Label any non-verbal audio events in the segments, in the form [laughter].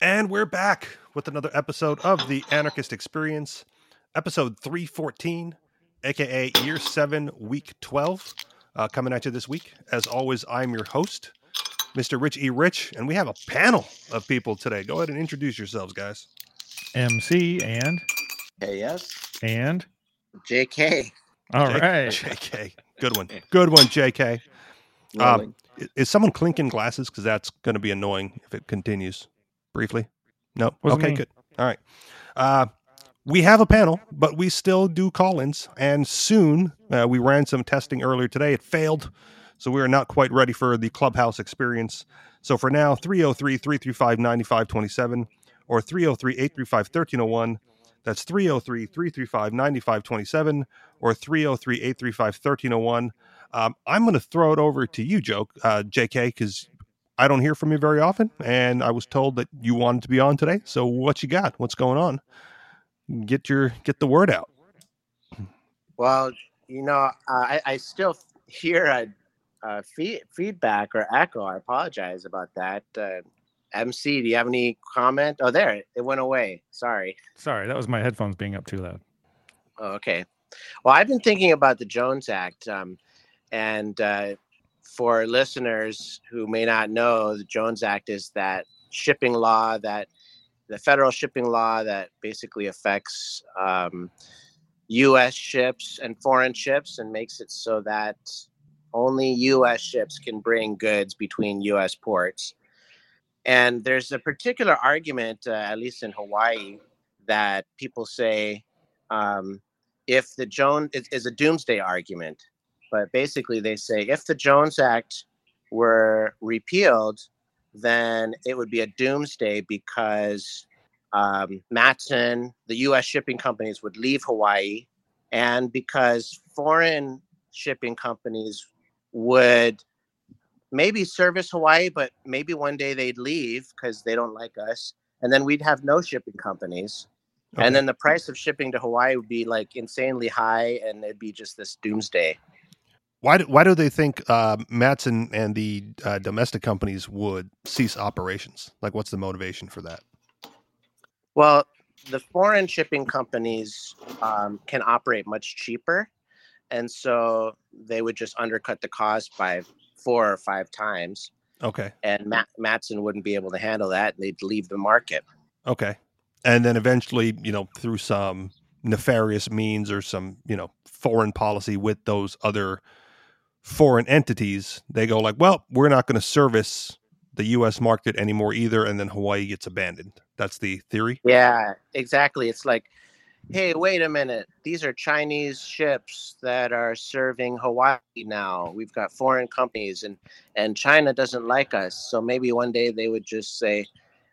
And we're back with another episode of the Anarchist Experience, episode 314, aka year 7, week 12, uh, coming at you this week. As always, I'm your host, Mr. Rich E. Rich, and we have a panel of people today. Go ahead and introduce yourselves, guys. MC and KS and JK. all J- right. JK. Good one. Good one, JK. Um, Is someone clinking glasses? Because that's going to be annoying if it continues briefly. No? Wasn't okay, me. good. All right. Uh, we have a panel, but we still do call ins. And soon, uh, we ran some testing earlier today. It failed. So we are not quite ready for the clubhouse experience. So for now, 303 335 9527 or 303 835 1301. That's 303 335 9527 or 303 835 1301. Um, I'm going to throw it over to you, Joe, uh, JK, because I don't hear from you very often, and I was told that you wanted to be on today. So, what you got? What's going on? Get your get the word out. Well, you know, uh, I, I still hear a, a fee- feedback or echo. I apologize about that. Uh, MC, do you have any comment? Oh, there, it- it went away. Sorry. Sorry, that was my headphones being up too loud. Oh, okay. Well, I've been thinking about the Jones Act, um, and uh, for listeners who may not know, the Jones Act is that shipping law that the federal shipping law that basically affects um, U.S. ships and foreign ships and makes it so that only U.S. ships can bring goods between U.S. ports. And there's a particular argument, uh, at least in Hawaii, that people say um, if the Jones is a doomsday argument, but basically they say if the Jones Act were repealed, then it would be a doomsday because um, Matson, the U.S. shipping companies would leave Hawaii, and because foreign shipping companies would maybe service Hawaii, but maybe one day they'd leave because they don't like us, and then we'd have no shipping companies. Okay. And then the price of shipping to Hawaii would be like insanely high, and it'd be just this doomsday. Why do, why do they think uh, Matson and the uh, domestic companies would cease operations? Like, what's the motivation for that? Well, the foreign shipping companies um, can operate much cheaper, and so they would just undercut the cost by four or five times, Okay, and Mat- Matson wouldn't be able to handle that, and they'd leave the market. okay, and then eventually, you know, through some nefarious means or some, you know, foreign policy with those other foreign entities, they go like, well, we're not going to service the U.S. market anymore either, and then Hawaii gets abandoned. That's the theory. Yeah, exactly. It's like, hey, wait a minute. These are Chinese ships that are serving Hawaii now. We've got foreign companies and and China doesn't like us. So maybe one day they would just say,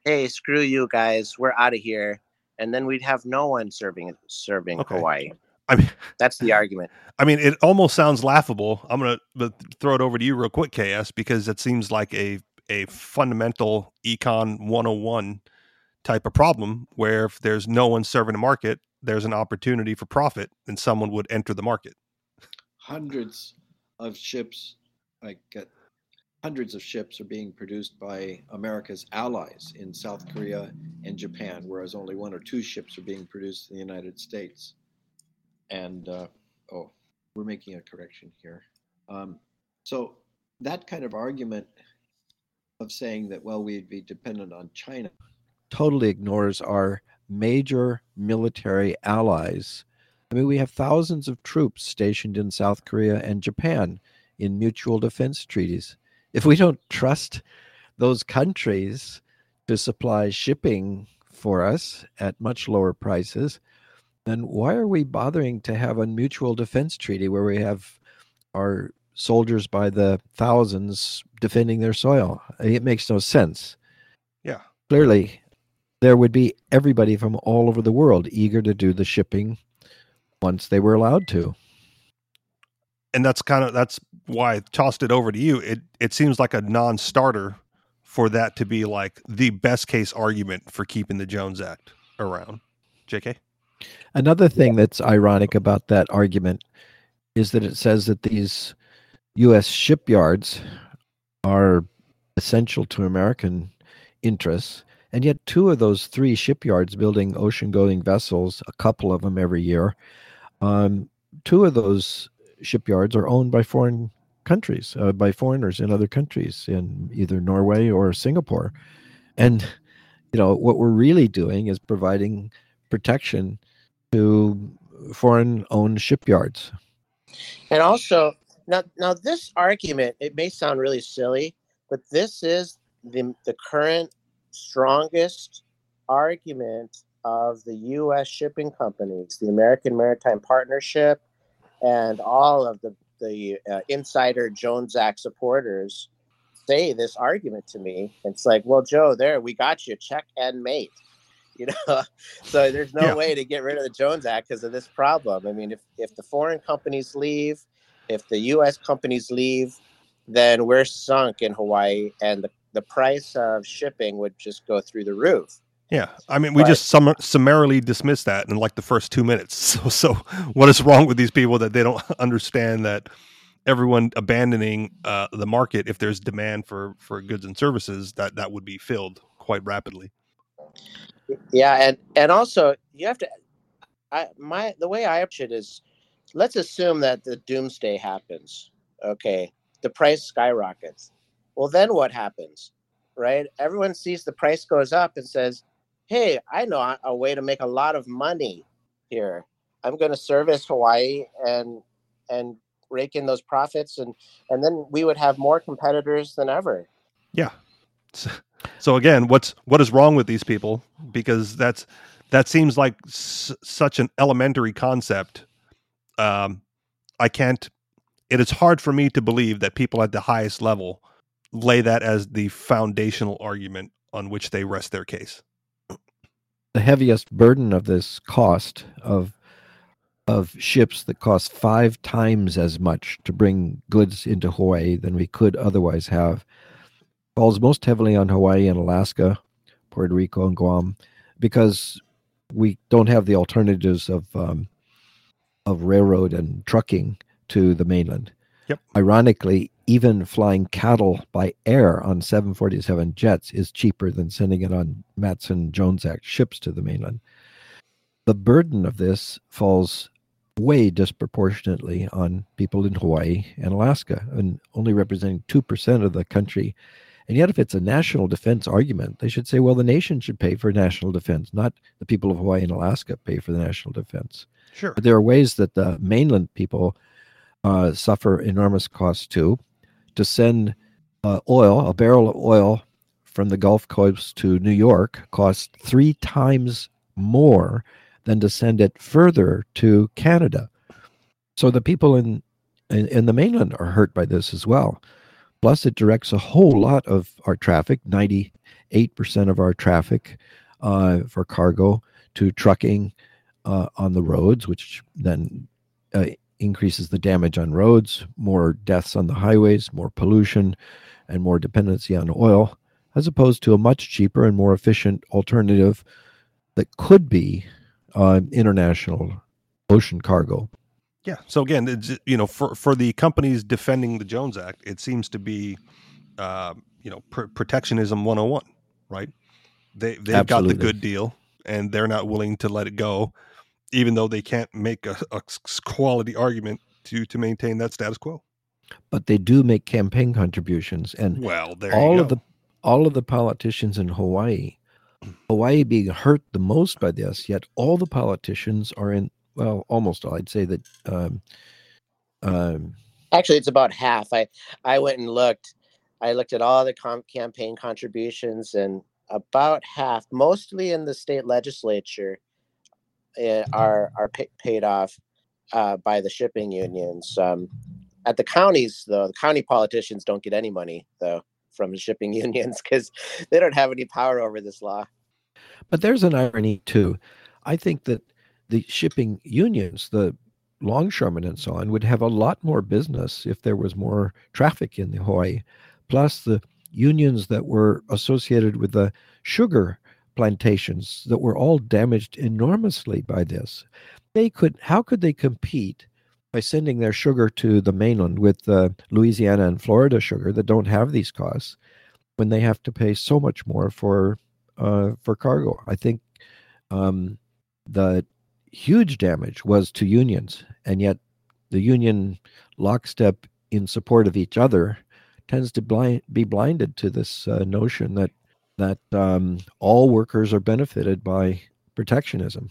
"Hey, screw you guys. We're out of here." And then we'd have no one serving serving Okay. Hawaii. I mean, [laughs] That's the argument. I mean, it almost sounds laughable. I'm gonna throw it over to you real quick, KS, because it seems like a a fundamental econ 101 type of problem where if there's no one serving the market, there's an opportunity for profit, and someone would enter the market. hundreds of ships, like uh, hundreds of ships, are being produced by America's allies in South Korea and Japan, whereas only one or two ships are being produced in the United States. And uh, oh, we're making a correction here. Um, so that kind of argument of saying that well we'd be dependent on China totally ignores our major military allies I mean, we have thousands of troops stationed in South Korea and Japan in mutual defense treaties. If we don't trust those countries to supply shipping for us at much lower prices, then why are we bothering to have a mutual defense treaty where we have our soldiers by the thousands defending their soil? It makes no sense. Yeah. Clearly, there would be everybody from all over the world eager to do the shipping once they were allowed to. And that's kind of that's why I tossed it over to you. It it seems like a non-starter for that to be like the best case argument for keeping the Jones Act around. JK? Another thing that's ironic about that argument is that it says that these U.S. shipyards are essential to American interests, And yet, two of those three shipyards building ocean going vessels, a couple of them every year, um, two of those shipyards are owned by foreign countries, uh, by foreigners in other countries, in either Norway or Singapore. And, you know, what we're really doing is providing protection to foreign owned shipyards. And also, now, now this argument, it may sound really silly, but this is the, the current strongest argument of the U.S. shipping companies, the American Maritime Partnership, and all of the the uh, insider Jones Act supporters say this argument to me. It's like, well, Joe, there we got you, check and mate. You know, [laughs] so there's no yeah. way to get rid of the Jones Act because of this problem. I mean, if if the foreign companies leave, if the U.S. companies leave, then we're sunk in Hawaii, and the the price of shipping would just go through the roof. Yeah, I mean, we but, just sum- summarily dismissed that in like the first two minutes. [laughs] So, so what is wrong with these people that they don't [laughs] understand that everyone abandoning uh, the market if there's demand for for goods and services that that would be filled quite rapidly. Yeah, and and also you have to. I my the way I approach it is, let's assume that the doomsday happens. Okay, the price skyrockets. Well, then what happens? Right? Everyone sees the price goes up and says, hey, I know a way to make a lot of money here. I'm going to service Hawaii and and rake in those profits, and and then we would have more competitors than ever. Yeah. So again, what's what is wrong with these people? Because that's that seems like s- such an elementary concept. Um, I can't. It is hard for me to believe that people at the highest level lay that as the foundational argument on which they rest their case the heaviest burden of this cost of of ships that cost five times as much to bring goods into Hawaii than we could otherwise have falls most heavily on Hawaii and Alaska, Puerto Rico and Guam, because we don't have the alternatives of um, of railroad and trucking to the mainland. Yep. Ironically, even flying cattle by air on 747 jets is cheaper than sending it on Matson Jones Act ships to the mainland. The burden of this falls way disproportionately on people in Hawaii and Alaska, and only representing 2% of the country. And yet, if it's a national defense argument, they should say, well, the nation should pay for national defense, not the people of Hawaii and Alaska pay for the national defense. Sure. But there are ways that the mainland people uh, suffer enormous costs too to send uh, oil, a barrel of oil from the Gulf Coast to New York costs three times more than to send it further to Canada. So the people in, in, in the mainland are hurt by this as well. Plus, it directs a whole lot of our traffic, 98% of our traffic uh, for cargo, to trucking uh, on the roads, which then uh, increases the damage on roads, more deaths on the highways, more pollution, and more dependency on oil, as opposed to a much cheaper and more efficient alternative that could be uh, international ocean cargo. Yeah. So again, you know, for for the companies defending the Jones Act, it seems to be, uh, you know, pr- protectionism 101, right? They they've Absolutely. got the good deal, and they're not willing to let it go even though they can't make a, a quality argument to to maintain that status quo. But they do make campaign contributions, and well, all of the all of the politicians in Hawaii, Hawaii being hurt the most by this, yet all the politicians are in. Well, almost all. I'd say that. Um, um, Actually, it's about half. I I went and looked. I looked at all the com- campaign contributions, and about half, mostly in the state legislature, Eh, are are pay, paid off uh, by the shipping unions. Um, at the counties, though, the county politicians don't get any money though from the shipping [laughs] unions because they don't have any power over this law. But there's an irony too. I think that the shipping unions, the longshoremen and so on, would have a lot more business if there was more traffic in the Hawaii. Plus, the unions that were associated with the sugar plantations that were all damaged enormously by this. They could, how could they compete by sending their sugar to the mainland with uh, Louisiana and Florida sugar that don't have these costs when they have to pay so much more for uh, for cargo. I think um, the huge damage was to unions, and yet the union lockstep in support of each other tends to blind, be blinded to this uh, notion that that um, all workers are benefited by protectionism.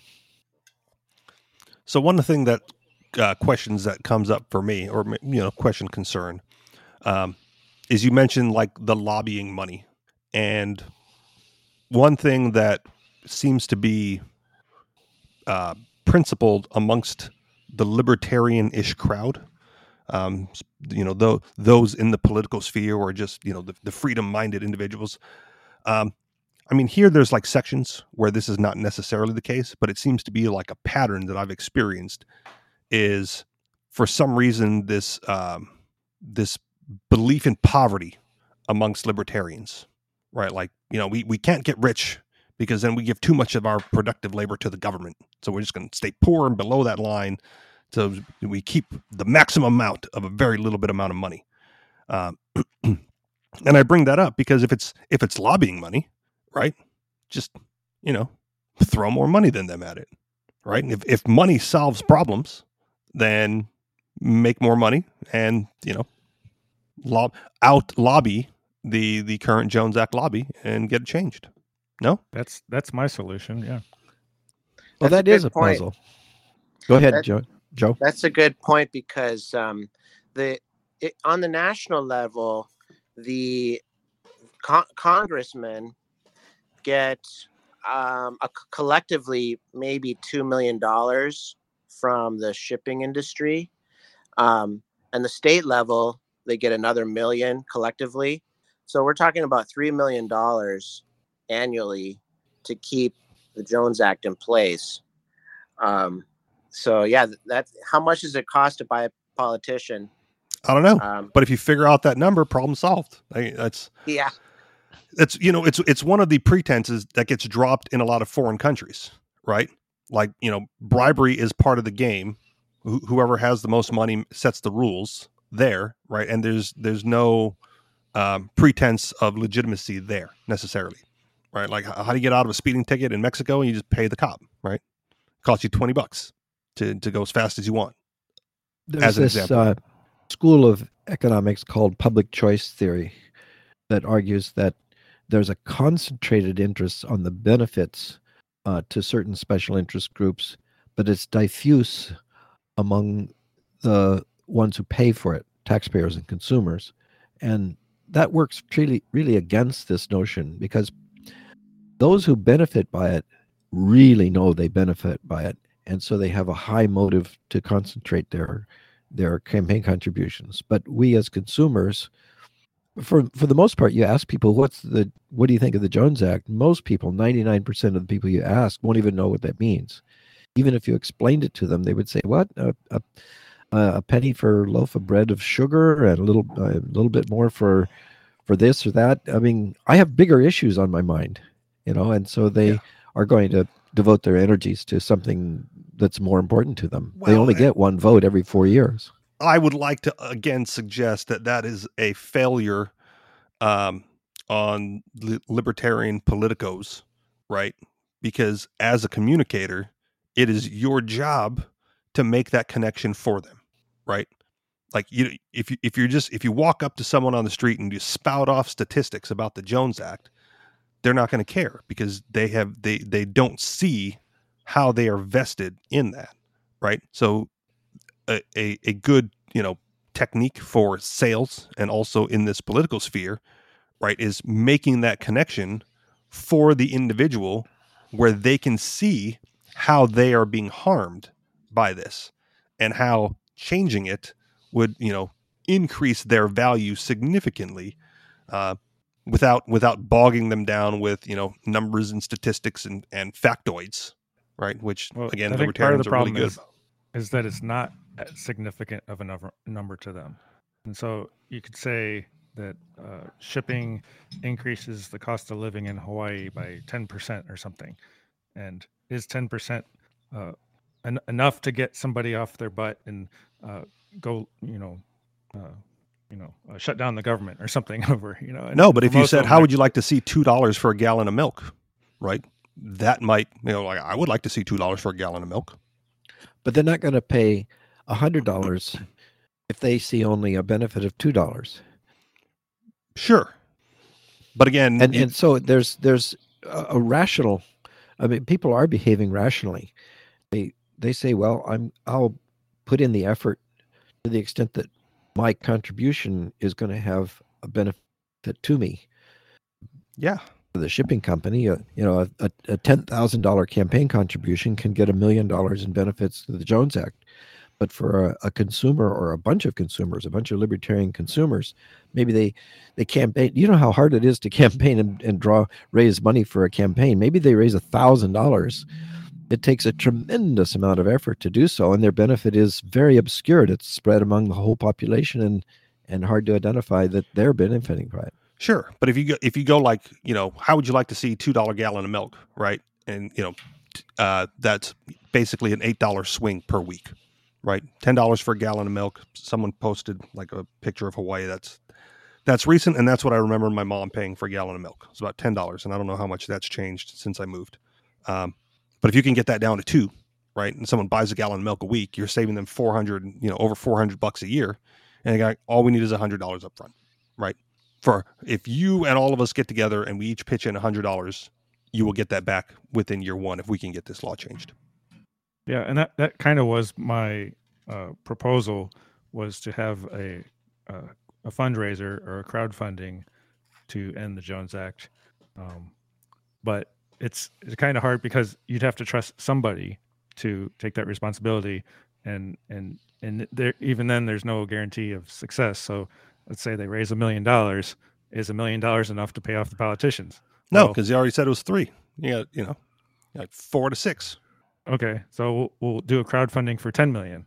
So one thing that uh, questions that comes up for me, or you know, question concern, um, is you mentioned like the lobbying money, and one thing that seems to be uh, principled amongst the libertarian-ish crowd um, you know, those in the political sphere or just you know the, the freedom-minded individuals. Um, I mean, here there's like sections where this is not necessarily the case, but it seems to be like a pattern that I've experienced. Is for some reason this um, this belief in poverty amongst libertarians, right? Like you know, we we can't get rich because then we give too much of our productive labor to the government, so we're just going to stay poor and below that line so we keep the maximum amount of a very little bit amount of money. Um, [clears throat] and I bring that up because if it's if it's lobbying money, right? Just you know, throw more money than them at it, right? And if if money solves problems, then make more money and you know, lob out lobby the the current Jones Act lobby and get it changed. No, that's that's my solution. Yeah. Well, That's that a is a point. puzzle. Go ahead, That- Joe. Joe. That's a good point because um, the it, on the national level, the con- congressmen get um, a, collectively maybe two million dollars from the shipping industry, um, and the state level they get another million collectively. So we're talking about three million dollars annually to keep the Jones Act in place. Um, so yeah, th- that how much does it cost to buy a politician? I don't know. Um, But if you figure out that number, problem solved. I, that's yeah, it's you know it's it's one of the pretenses that gets dropped in a lot of foreign countries, right? Like you know, bribery is part of the game. Wh- whoever has the most money sets the rules there, right? And there's there's no um, pretense of legitimacy there necessarily, right? Like how do you get out of a speeding ticket in Mexico? And you just pay the cop, right? Costs you twenty bucks to to go as fast as you want. There's as an this example. uh, school of economics called public choice theory that argues that there's a concentrated interest on the benefits uh, to certain special interest groups, but it's diffuse among the ones who pay for it, taxpayers and consumers. And that works really, really against this notion because those who benefit by it really know they benefit by it. And so they have a high motive to concentrate their their campaign contributions. But we as consumers, for for the most part, you ask people what's the what do you think of the Jones Act? Most people, ninety nine percent of the people you ask, won't even know what that means. Even if you explained it to them, they would say, "What a, a, a penny for a loaf of bread of sugar, and a little a little bit more for for this or that." I mean, I have bigger issues on my mind, you know, and so they Yeah. are going to devote their energies to something that's more important to them. they only and- get one vote every four years. I would like to again suggest that that is a failure um, on li- libertarian politicos, right? Because as a communicator, it is your job to make that connection for them, right? Like you, if you if you're just if you walk up to someone on the street and you spout off statistics about the Jones Act, they're not going to care because they have they they don't see how they are vested in that, right? So a, a, a good you know technique for sales and also in this political sphere right is making that connection for the individual where they can see how they are being harmed by this and how changing it would you know increase their value significantly uh, without without bogging them down with you know numbers and statistics and and factoids right which Well, again I think part of the are really good is, is that it's not significant of a number, number to them. And so you could say that uh, shipping increases the cost of living in Hawaii by 10% or something. And is 10% uh, en- enough to get somebody off their butt and uh, go, you know, uh, you know, uh, shut down the government or something [laughs] over, you know. No, but if you said, "How are- would you like to see two dollars for a gallon of milk?" right? That might, you know, like I would like to see two dollars for a gallon of milk. But they're not going to pay a hundred dollars if they see only a benefit of two dollars. Sure, but again, And you- and so there's there's a, a rational. I mean, people are behaving rationally. They they say, well, I'm I'll put in the effort to the extent that my contribution is going to have a benefit to me. yeah, For the shipping company, uh, you know, a, a, a ten thousand dollar campaign contribution can get a million dollars in benefits to the Jones Act. But for a, a consumer or a bunch of consumers, a bunch of libertarian consumers, maybe they they campaign. You know how hard it is to [laughs] campaign and, and draw raise money for a campaign. Maybe they raise a thousand dollars. It takes a tremendous amount of effort to do so, and their benefit is very obscured. It's spread among the whole population and and hard to identify that they're benefiting by it. Sure, but if you go if you go like you know, how would you like to see two dollar gallon of milk, right? And you know, uh, that's basically an eight dollar swing per week, right? Ten dollars for a gallon of milk. Someone posted like a picture of Hawaii. That's that's recent, and that's what I remember my mom paying for a gallon of milk. It's about ten dollars, and I don't know how much that's changed since I moved. Um, but if you can get that down to two, right, and someone buys a gallon of milk a week, you're saving them four hundred, you know, over four hundred bucks a year, and got, all we need is a hundred dollars up front, right? for if you and all of us get together and we each pitch in a hundred dollars, you will get that back within year one if we can get this law changed. Yeah, and that that kind of was my uh, proposal was to have a uh, a fundraiser or a crowdfunding to end the Jones Act, um, but it's it's kind of hard because you'd have to trust somebody to take that responsibility, and and and there even then there's no guarantee of success. So let's say they raise a million dollars, is a million dollars enough to pay off the politicians? No, because he already said it was three. You got, you know, like four to six. Okay, so we'll, we'll do a crowdfunding for 10 million.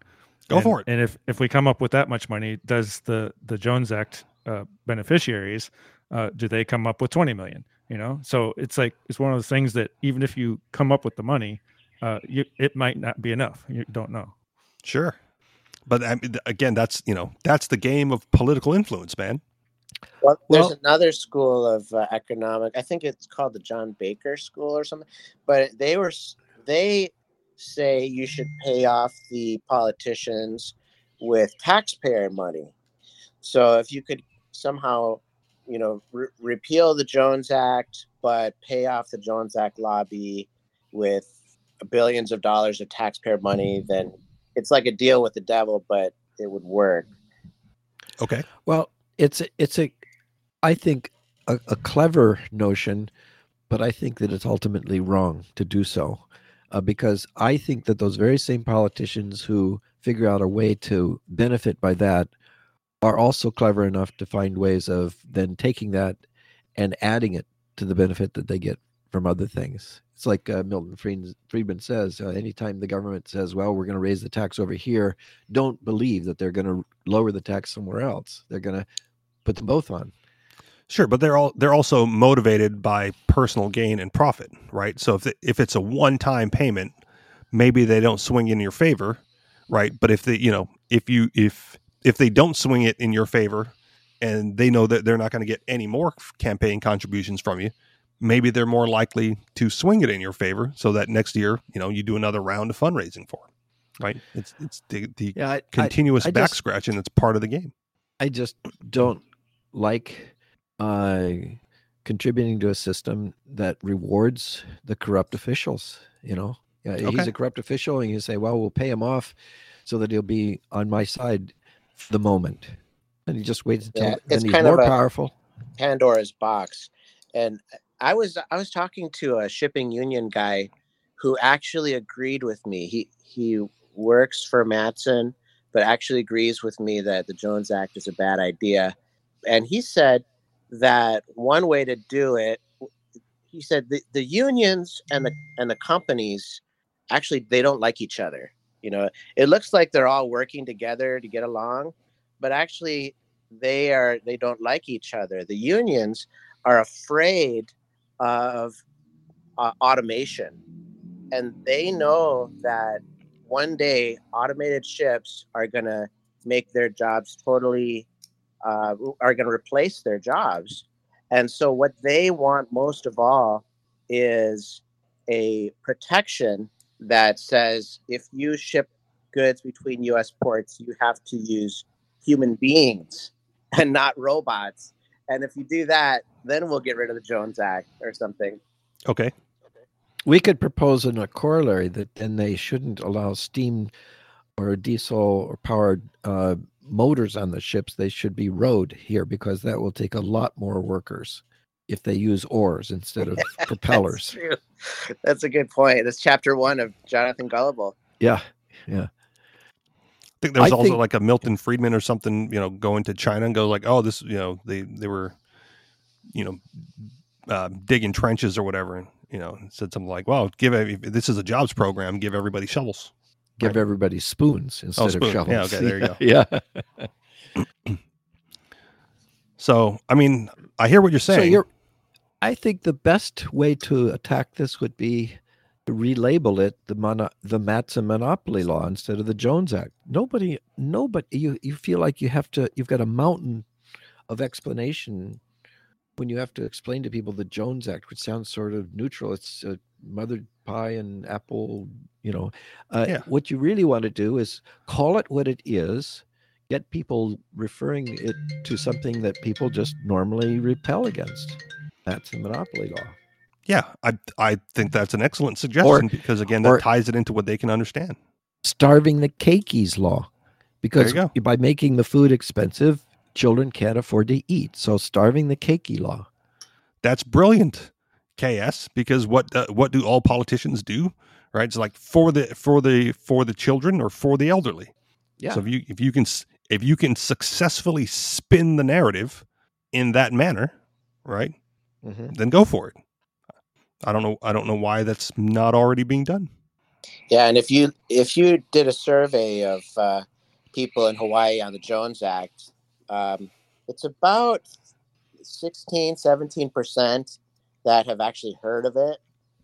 Go and, for it. And if if we come up with that much money, does the the Jones Act uh, beneficiaries uh, do they come up with 20 million? You know, so it's like it's one of those things that even if you come up with the money, uh, you, it might not be enough. You don't know. Sure, but I mean, again, that's you know, that's the game of political influence, man. Well, there's Well- another school of uh, economic. I think it's called the John Baker School or something. But they were they say you should pay off the politicians with taxpayer money. So if you could somehow, you know, re- repeal the Jones Act, but pay off the Jones Act lobby with billions of dollars of taxpayer money, then it's like a deal with the devil, but it would work. Okay, Well, it's a, it's a, I think a, a clever notion, but I think that it's ultimately wrong to do so, uh, because I think that those very same politicians who figure out a way to benefit by that are also clever enough to find ways of then taking that and adding it to the benefit that they get from other things. It's like uh, Milton Friedman, says: uh, anytime the government says, "Well, we're going to raise the tax over here," don't believe that they're going to lower the tax somewhere else. They're going to put them both on. sure, but they're all they're also motivated by personal gain and profit, right? So if it, if it's a one time payment, maybe they don't swing in your favor, right? But if they, you know, if you if if they don't swing it in your favor, and they know that they're not going to get any more campaign contributions from you, maybe they're more likely to swing it in your favor, so that next year, you know, you do another round of fundraising for them, right? It's it's the the Yeah, I, continuous I back just- scratching that's part of the game. I just don't like uh, contributing to a system that rewards the corrupt officials. You know, yeah, he's a corrupt official, and you say, "Well, we'll pay him off so that he'll be on my side the moment," and he just waits until Yeah, it's he's kind of more a- powerful. Pandora's box. And I was I was talking to a shipping union guy who actually agreed with me. He he works for Matson, but actually agrees with me that the Jones Act is a bad idea. And he said that one way to do it, he said the, the unions and the and the companies actually they don't like each other. You know, it looks like they're all working together to get along, but actually they are they don't like each other. The unions are afraid of uh, automation, and they know that one day automated ships are going to make their jobs totally uh, are going to replace their jobs. And so, what they want most of all is a protection that says if you ship goods between U.S. ports, you have to use human beings and not robots. And if you do that, then we'll get rid of the Jones Act or something. Okay. We could propose in a corollary that then they shouldn't allow steam or diesel or powered uh, motors on the ships. They should be rowed here because that will take a lot more workers if they use oars instead of [laughs] propellers. That's. That's a good point. That's chapter one of Jonathan Gullible. Yeah, yeah. I think there was I also think- like a Milton Friedman or something, you know, going to China and go like, oh, this, you know, they they were, you know, uh, digging trenches or whatever, and you know, said something like, well, give if this is a jobs program, give everybody shovels. Give everybody spoons instead spoon. of shovels. Yeah, okay, there you go. [laughs] yeah. [clears throat] So, I mean, I hear what you're saying. So you're, I think the best way to attack this would be to relabel it the mono, the Matson Monopoly Law instead of the Jones Act. Nobody, nobody, you you feel like you have to. You've got a mountain of explanation when you have to explain to people the Jones Act, which sounds sort of neutral. It's uh, mother pie and apple. You know, uh, Yeah. what you really want to do is call it what it is. Get people referring it to something that people just normally repel against. That's the monopoly law. yeah, I I think that's an excellent suggestion because again, that ties it into what they can understand. Starving the keikis law. Because by making the food expensive, children can't afford to eat. So starving the keiki law. That's brilliant, KS. Because what uh, what do all politicians do? Right? It's like for the for the for the children or for the elderly. Yeah. So if you if you can if you can successfully spin the narrative in that manner, right? Mhm. Then go for it. I don't know. I don't know why that's not already being done. Yeah, and if you if you did a survey of uh, people in Hawaii on the Jones Act, um, it's about 16, 17 percent that have actually heard of it,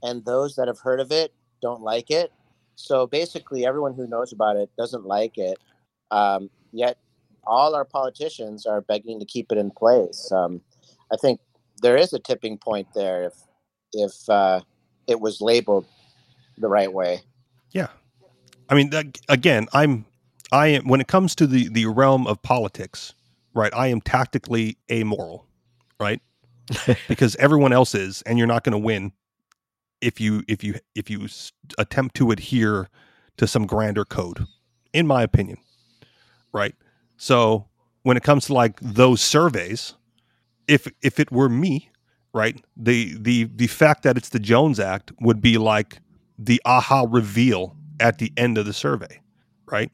and those that have heard of it don't like it. So basically, everyone who knows about it doesn't like it. Um, yet, all our politicians are begging to keep it in place. Um, I think there is a tipping point there if if uh, it was labeled the right way. Yeah, I mean, that, again, I'm, I am when it comes to the the realm of politics, right? I am tactically amoral, right? [laughs] because everyone else is, and you're not going to win if you if you if you attempt to adhere to some grander code, in my opinion, right? So when it comes to like those surveys, if if it were me, right, the the the fact that it's the Jones Act would be like the aha reveal at the end of the survey, right?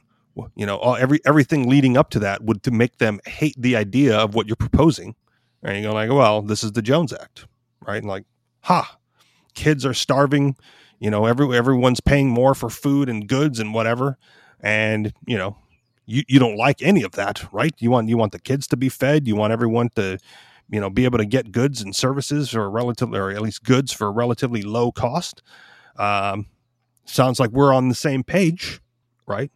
You know, all, every everything leading up to that would to make them hate the idea of what you're proposing, and you go like, well, this is the Jones Act, right? And like, ha, kids are starving. You know, every everyone's paying more for food and goods and whatever, and you know, you you don't like any of that, right? You want you want the kids to be fed. You want everyone to, you know, be able to get goods and services for a relatively, or at least goods for a relatively low cost. Um, sounds like we're on the same page, right?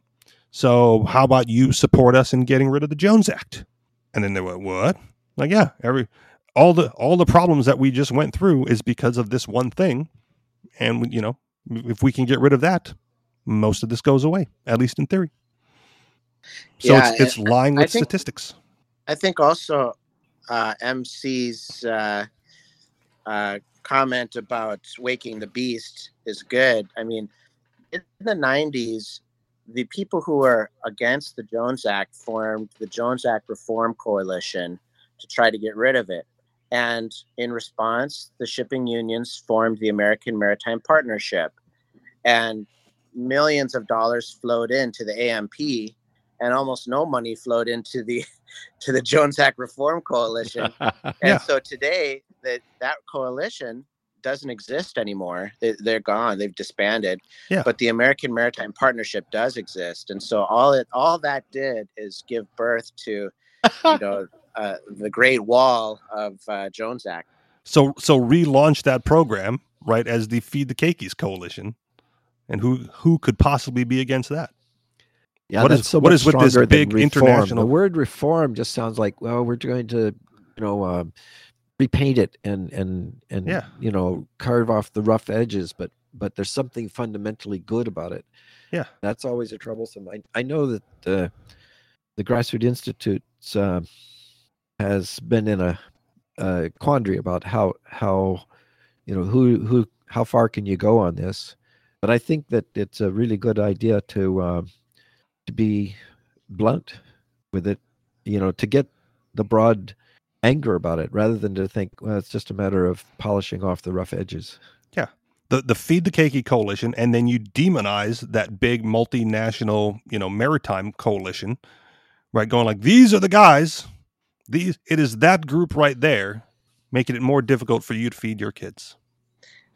So how about you support us in getting rid of the Jones Act? And then they went, what? Like, yeah, every all the all the problems that we just went through is because of this one thing, and you know, if we can get rid of that, most of this goes away, at least in theory. So Yeah, it's it's lying I with think- statistics. I think also uh, MC's uh, uh, comment about waking the beast is good. I mean, in the 90s, the people who were against the Jones Act formed the Jones Act Reform Coalition to try to get rid of it. And in response, the shipping unions formed the American Maritime Partnership. And millions of dollars flowed into the AMP, and almost no money flowed into the [laughs] to the Jones Act Reform Coalition. [laughs] And Yeah. so today, that that coalition doesn't exist anymore. They, they're gone. They've disbanded. Yeah. But the American Maritime Partnership does exist, and so all it all that did is give birth to, you [laughs] know, uh, the Great Wall of uh, Jones Act. So so relaunch that program right as the Feed the Keikis coalition, and who who could possibly be against that? Yeah, What is- so what is with this big reform. international- The word reform just sounds like, well, we're going to, you know, uh, repaint it and and and Yeah. you know carve off the rough edges, but but there's something fundamentally good about it. Yeah. that's always a troublesome. I I know that the the Grassroot Institute uh, has been in a, a quandary about how how you know who who how far can you go on this, but I think that it's a really good idea to uh, to be blunt with it, you know, to get the broad anger about it rather than to think well it's just a matter of polishing off the rough edges. Yeah. The the feed the keiki coalition and then you demonize that big multinational you know maritime coalition right going like these are the guys these it is that group right there making it more difficult for you to feed your kids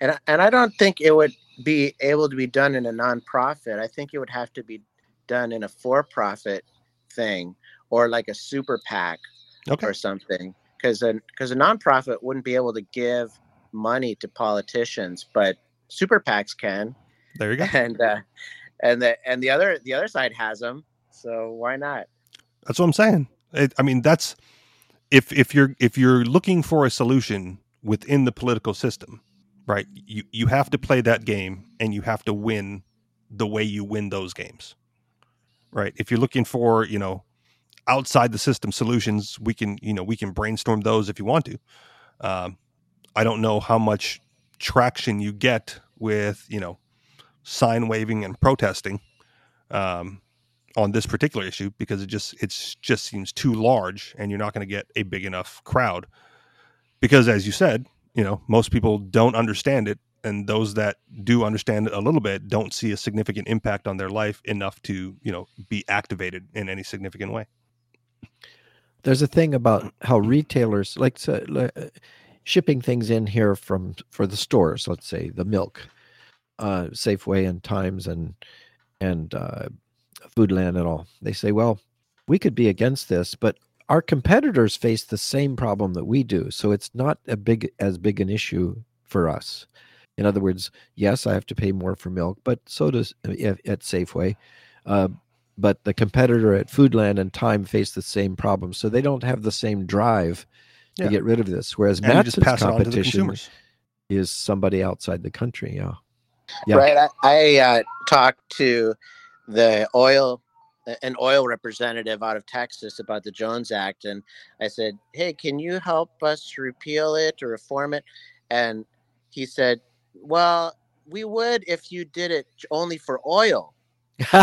and I- and I don't think it would be able to be done in a nonprofit. I think it would have to be done in a for-profit thing or like a super PAC okay or something. Because because a nonprofit wouldn't be able to give money to politicians, but super PACs can, there you go and uh, and the and the other the other side has them. So why not? that's what i'm saying it, i mean that's if if you're if you're looking for a solution within the political system right you you have to play that game and you have to win the way you win those games right? If you're looking for you know outside the system solutions we can you know we can brainstorm those if you want to. Um, i don't know how much traction you get with you know sign waving and protesting um, on this particular issue because it just it's just seems too large and you're not going to get a big enough crowd. Because as you said you know most people don't understand it and those that do understand it a little bit don't see a significant impact on their life enough to you know be activated in any significant way There's a thing about how retailers like so, uh, shipping things in here from for the stores, let's say the milk, uh, Safeway and Times and and uh, Foodland and all. They say, well, we could be against this, but our competitors face the same problem that we do, so it's not a big as big an issue for us. In other words, yes, I have to pay more for milk, but so does uh, at at Safeway. Uh, but the competitor at Foodland and Time face the same problem, so they don't have the same drive to get rid of this. Whereas and Matson's pass it on to the competition is somebody outside the country. Yeah, Yeah. Right. I, I uh, talked to the oil an oil representative out of Texas about the Jones Act, and I said, "Hey, can you help us repeal it or reform it?" And he said, "Well, we would if you did it only for oil." [laughs]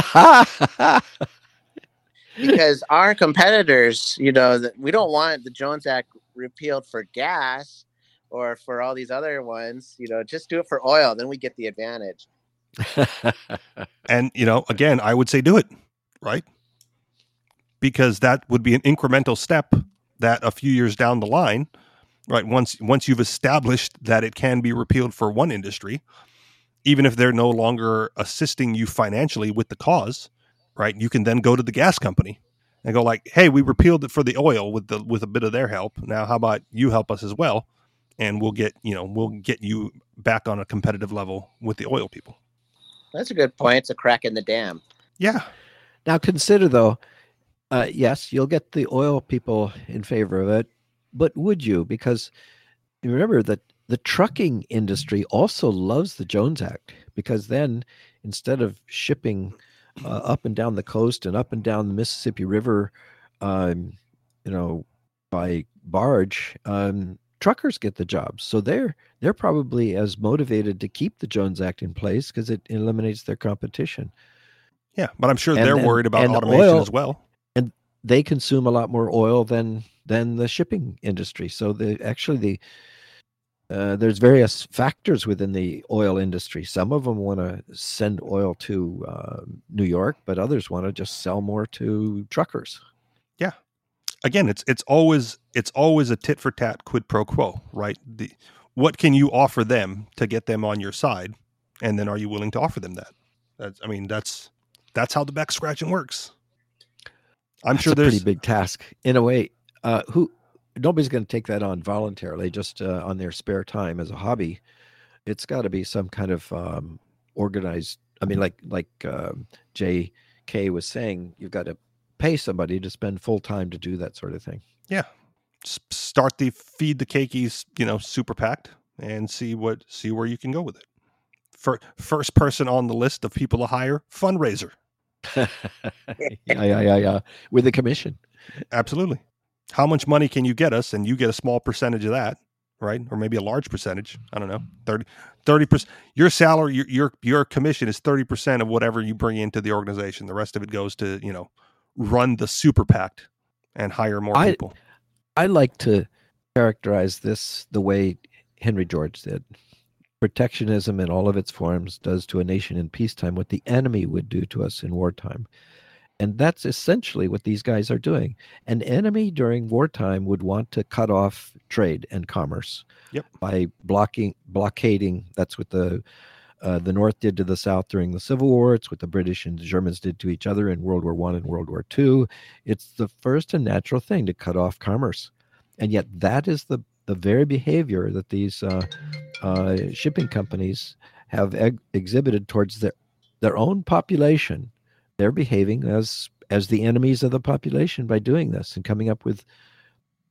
because our competitors, you know, that we don't want the Jones Act repealed for gas or for all these other ones. You know, just do it for oil, then we get the advantage. [laughs] and you know again i would say do it right because that would be an incremental step that a few years down the line right once once you've established that it can be repealed for one industry even if they're no longer assisting you financially with the cause right you can then go to the gas company and go like hey we repealed it for the oil with the with a bit of their help now how about you help us as well and we'll get you know we'll get you back on a competitive level with the oil people That's a good point. It's a crack in the dam. yeah Now consider though, uh, yes, you'll get the oil people in favor of it, but would you? Because remember that the trucking industry also loves the Jones Act because then instead of shipping uh, up and down the coast and up and down the Mississippi River, um, you know, by barge, um, truckers get the jobs. So they're they're probably as motivated to keep the Jones Act in place because it eliminates their competition. Yeah, but I'm sure And they're worried about automation oil- as well. And they consume a lot more oil than than the shipping industry. So the actually the uh, there's various factors within the oil industry. Some of them want to send oil to uh, New York, but others want to just sell more to truckers. Yeah. Again, it's it's always it's always a tit for tat quid pro quo, right? The what can you offer them to get them on your side, and then are you willing to offer them that? That's I mean that's that's how the back scratching works. I'm That's sure a pretty big task in a way. Uh, who nobody's going to take that on voluntarily, just uh, on their spare time as a hobby. It's got to be some kind of um, organized. I mean, like like um, J. K. was saying, you've got to pay somebody to spend full time to do that sort of thing. Yeah, start the feed the keikis, you know, super PAC and see what see where you can go with it. For first person on the list of people to hire, fundraiser. [laughs] yeah, yeah, yeah, yeah. With a commission. Absolutely. How much money can you get us and you get a small percentage of that, right? Or maybe a large percentage. I don't know. 30 percent your salary your, your your commission is 30% of whatever you bring into the organization. The rest of it goes to, you know, run the super PAC and hire more I- people. I like to characterize this the way Henry George did. Protectionism in all of its forms does to a nation in peacetime what the enemy would do to us in wartime. And that's essentially what these guys are doing. An enemy during wartime would want to cut off trade and commerce Yep. by blocking, blockading. That's what the uh, the North did to the South during the Civil War. It's what the British and the Germans did to each other in World War One and World War Two. It's the first and natural thing to cut off commerce, and yet that is the the very behavior that these uh, uh, shipping companies have ex- exhibited towards their their own population. They're behaving as as the enemies of the population by doing this and coming up with,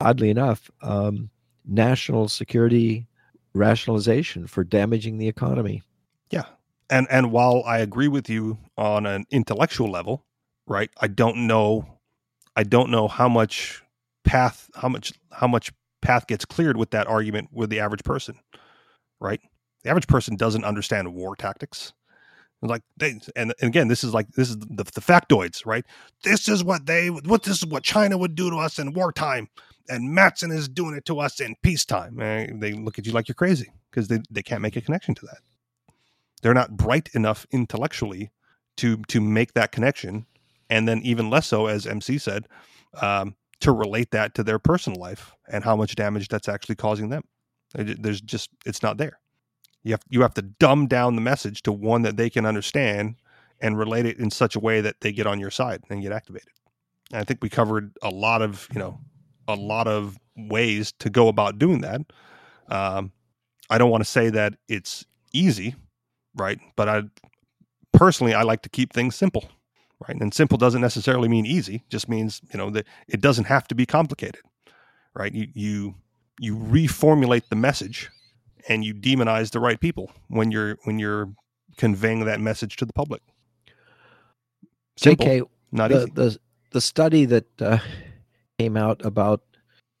oddly enough, um, national security rationalization for damaging the economy. Yeah, and and while I agree with you on an intellectual level, right? I don't know, I don't know how much path, how much how much path gets cleared with that argument with the average person, right? The average person doesn't understand war tactics. Like they, and, and again, this is like this is the, the factoids, right? This is what they, what this is what China would do to us in wartime, and Matson is doing it to us in peacetime. And they look at you like you're crazy because they, they can't make a connection to that they're not bright enough intellectually to to make that connection and then even less so as mc said um, to relate that to their personal life and how much damage that's actually causing them there's just it's not there you have you have to dumb down the message to one that they can understand and relate it in such a way that they get on your side and get activated and i think we covered a lot of you know a lot of ways to go about doing that um, i don't want to say that it's easy right? But I personally I like to keep things simple, right? And simple doesn't necessarily mean easy; just means you know that it doesn't have to be complicated, right? You you you reformulate the message, and you demonize the right people when you're when you're conveying that message to the public. Simple, JK, not the, easy. the the study that uh, came out about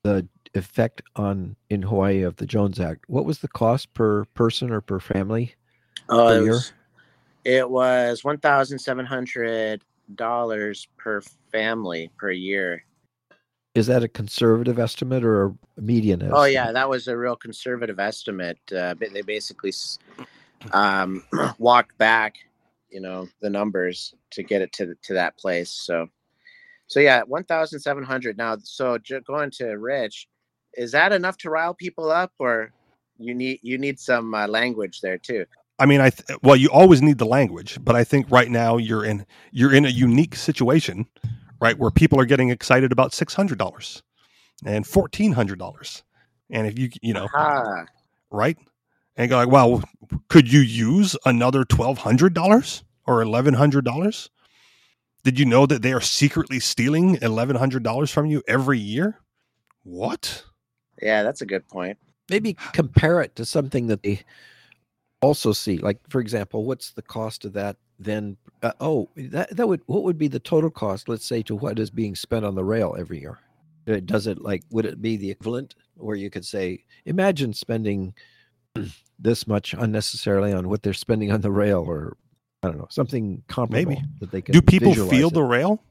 the effect on in Hawaii of the Jones Act. What was the cost per person or per family? Oh, Per it year? was, it was one thousand seven hundred dollars per family per year. Is that a conservative estimate or a median estimate? Oh yeah, that was a real conservative estimate. Uh, but they basically um, [clears throat] walked back, you know, the numbers to get it to to that place. So, so yeah, one thousand seven hundred. Now, so j- going to Rich, is that enough to rile people up, or you need you need some uh, language there too? I mean, I th- well, you always need the language, but I think right now you're in you're in a unique situation, right, where people are getting excited about six hundred dollars and fourteen hundred dollars, and if you you know Ah, right, and go like, well, could you use another twelve hundred dollars or eleven hundred dollars? Did you know that they are secretly stealing eleven hundred dollars from you every year? What? yeah, that's a good point. Maybe compare it to something that they also see. Like, for example, what's the cost of that? Then, uh, oh, that that would what would be the total cost? Let's say to what is being spent on the rail every year. Uh, Does it like would it be the equivalent where you could say, imagine spending [clears throat] this much unnecessarily on what they're spending on the rail, or I don't know something comparable Maybe. that they can. Do people feel it. the rail?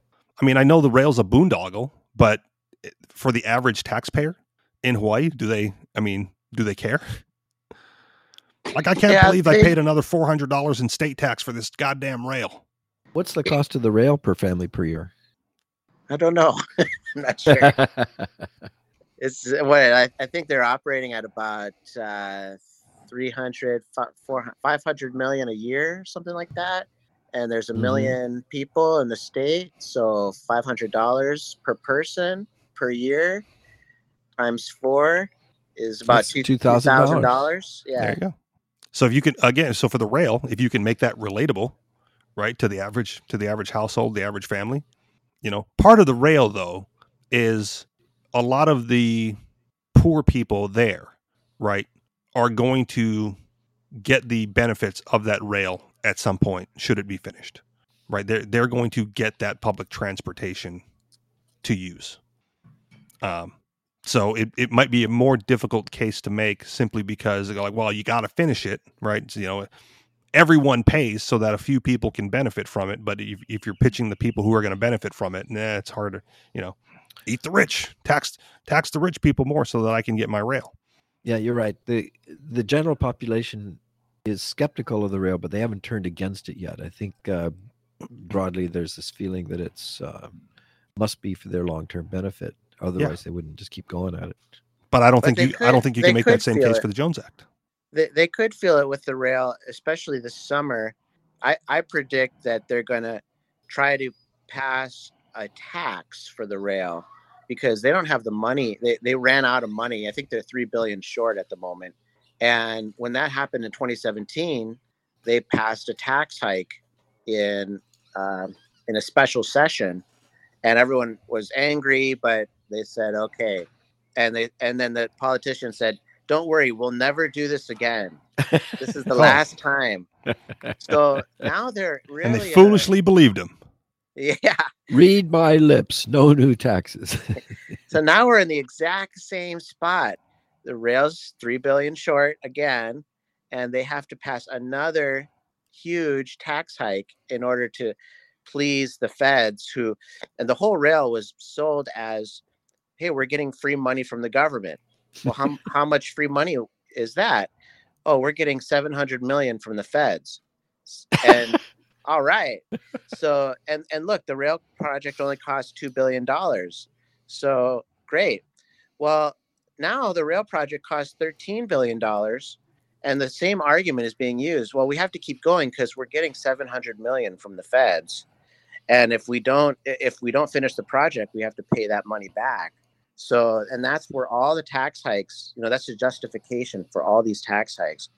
I mean, I know the rail's a boondoggle, but for the average taxpayer in Hawaii, do they? I mean, do they care? [laughs] Like, I can't Yeah, believe I paid another four hundred dollars in state tax for this goddamn rail. What's the cost of the rail per family per year? I don't know. [laughs] I'm not sure. [laughs] It's what I, I think they're operating at about uh, 300, fi- 400 500 million a year, something like that. And there's a Mhm. million people in the state, so five hundred dollars per person per year times four is about That's two $2,000. thousand dollars. There you go. So if you can again, so for the rail, if you can make that relatable, right, to the average to the average household, the average family, you know, part of the rail though is a lot of the poor people there, right, are going to get the benefits of that rail at some point should it be finished. Right? They're they're going to get that public transportation to use. Um so it, it might be a more difficult case to make simply because like, well, you got to finish it, right? So, you know, everyone pays so that a few people can benefit from it. But if, if you're pitching the people who are going to benefit from it, nah, it's harder. You know, eat the rich, tax tax the rich people more so that I can get my rail. Yeah, you're right. the The general population is skeptical of the rail, but they haven't turned against it yet. I think uh, broadly there's this feeling that it's uh, must be for their long term benefit. Otherwise, they wouldn't just keep going at it. But I don't But think they you. I don't think you can make that same case it. for the Jones Act. they, they could feel it with the rail, especially this summer. I, I predict that they're going to try to pass a tax for the rail because they don't have the money. They, they ran out of money. I think they're three billion short at the moment. And when that happened in 2017, they passed a tax hike in um, in a special session, and everyone was angry. But they said okay, and they and then the politician said, "Don't worry, we'll never do this again. This is [laughs] the last time." So [laughs] now they're really and they foolishly believed him. yeah. Read my lips. No new taxes. [laughs] So now we're in the exact same spot. The rail's three billion short again, and they have to pass another huge tax hike in order to please the feds who and the whole rail was sold as hey we're getting free money from the government. Well how, [laughs] how much free money is that? Oh we're getting 700 million from the feds. And [laughs] all right. So and and look the rail project only cost 2 billion dollars. So great. Well now the rail project costs 13 billion dollars and the same argument is being used. Well we have to keep going because we're getting 700 million from the feds. And if we don't if we don't finish the project we have to pay that money back so and that's where all the tax hikes you know that's the justification for all these tax hikes